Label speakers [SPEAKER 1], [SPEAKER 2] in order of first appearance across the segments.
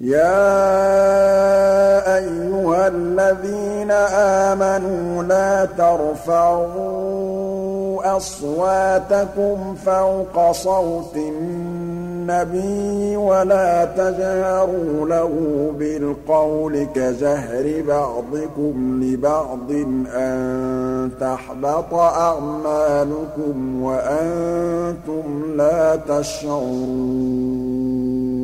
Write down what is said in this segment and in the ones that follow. [SPEAKER 1] يَا أَيُّهَا الَّذِينَ آمَنُوا لَا تَرْفَعُوا أَصْوَاتَكُمْ فَوْقَ صَوْتِ النَّبِيِّ وَلَا تَجْهَرُوا لَهُ بِالْقَوْلِ كَجَهْرِ بَعْضِكُمْ لِبَعْضٍ أَن تَحْبَطَ أَعْمَالُكُمْ وَأَنتُمْ لَا تَشْعُرُونَ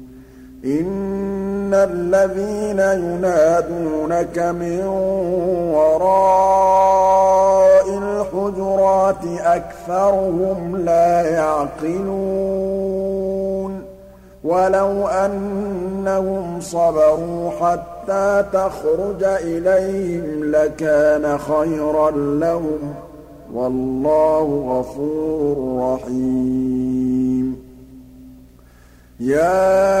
[SPEAKER 1] إِنَّ الَّذِينَ يُنَادُونَكَ مِن وَرَاءِ الْحُجُرَاتِ أَكْثَرُهُمْ لَا يَعْقِلُونَ وَلَوْ أَنَّهُمْ صَبَرُوا حَتَّىٰ تَخْرُجَ إِلَيْهِمْ لَكَانَ خَيْرًا لَّهُمْ ۚ وَاللَّهُ غَفُورٌ رَّحِيمٌ يَا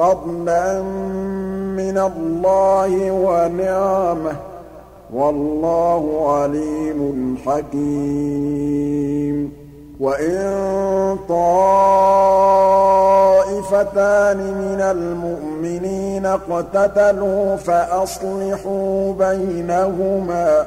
[SPEAKER 1] فضلا من الله ونعمه والله عليم حكيم وإن طائفتان من المؤمنين اقتتلوا فأصلحوا بينهما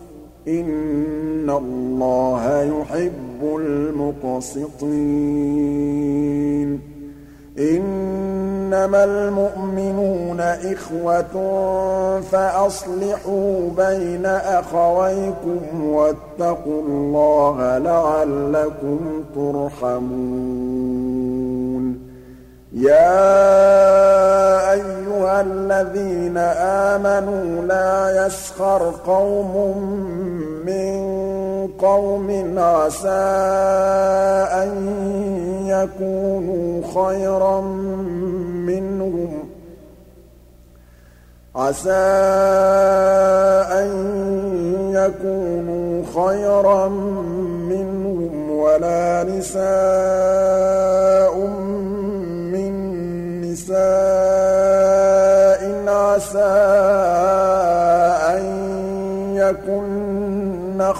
[SPEAKER 1] إِنَّ اللَّهَ يُحِبُّ الْمُقْسِطِينَ إِنَّمَا الْمُؤْمِنُونَ إِخْوَةٌ فَأَصْلِحُوا بَيْنَ أَخَوَيْكُمْ وَاتَّقُوا اللَّهَ لَعَلَّكُمْ تُرْحَمُونَ يَا أَيُّهَا الَّذِينَ آمَنُوا لَا يسخر قوم من قوم عسى أن يكونوا خيرا منهم عسى أن يكونوا خيرا منهم ولا نساء من نساء عسى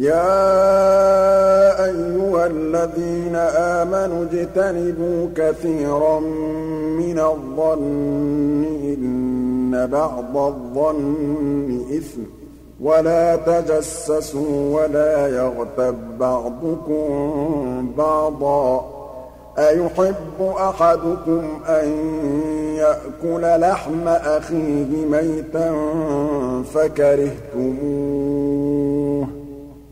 [SPEAKER 1] يَا أَيُّهَا الَّذِينَ آمَنُوا اجْتَنِبُوا كَثِيرًا مِّنَ الظَّنِّ إِنَّ بَعْضَ الظَّنِّ إِثْمٌ ۖ وَلَا تَجَسَّسُوا وَلَا يَغْتَب بَّعْضُكُم بَعْضًا ۚ أَيُحِبُّ أَحَدُكُمْ أَن يَأْكُلَ لَحْمَ أَخِيهِ مَيْتًا فَكَرِهْتُمُوهُ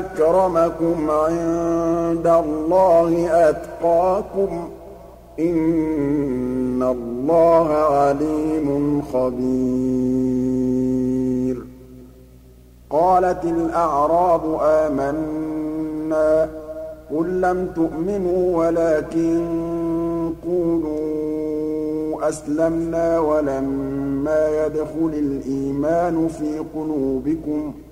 [SPEAKER 1] أكرمكم عند الله أتقاكم ۚ إِنَّ اللَّهَ عَلِيمٌ خَبِيرٌ قَالَتِ الْأَعْرَابُ آمَنَّا ۖ قُل لَّمْ تُؤْمِنُوا وَلَٰكِن قُولُوا أَسْلَمْنَا وَلَمَّا يَدْخُلِ الْإِيمَانُ فِي قُلُوبِكُمْ ۖ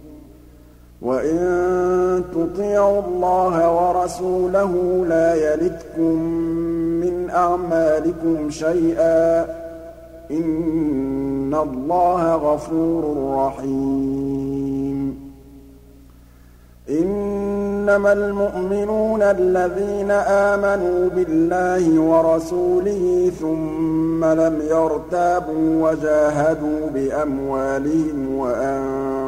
[SPEAKER 1] وَإِن تُطِيعُوا اللَّهَ وَرَسُولَهُ لَا يَلِتْكُم مِّنْ أَعْمَالِكُمْ شَيْئًا ۚ إِنَّ اللَّهَ غَفُورٌ رَّحِيمٌ إِنَّمَا الْمُؤْمِنُونَ الَّذِينَ آمَنُوا بِاللَّهِ وَرَسُولِهِ ثُمَّ لَمْ يَرْتَابُوا وَجَاهَدُوا بِأَمْوَالِهِمْ وَأَنفُسِهِمْ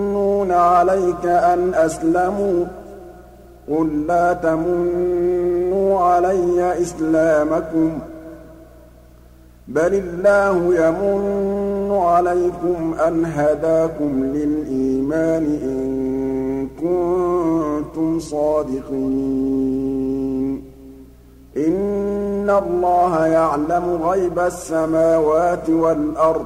[SPEAKER 1] يَمُنُّونَ عَلَيْكَ أَنْ أَسْلَمُوا ۖ قُل لَّا تَمُنُّوا عَلَيَّ إِسْلَامَكُم ۖ بَلِ اللَّهُ يَمُنُّ عَلَيْكُمْ أَنْ هَدَاكُمْ لِلْإِيمَانِ إِن كُنتُمْ صَادِقِينَ إِنَّ اللَّهَ يَعْلَمُ غَيْبَ السَّمَاوَاتِ وَالْأَرْضِ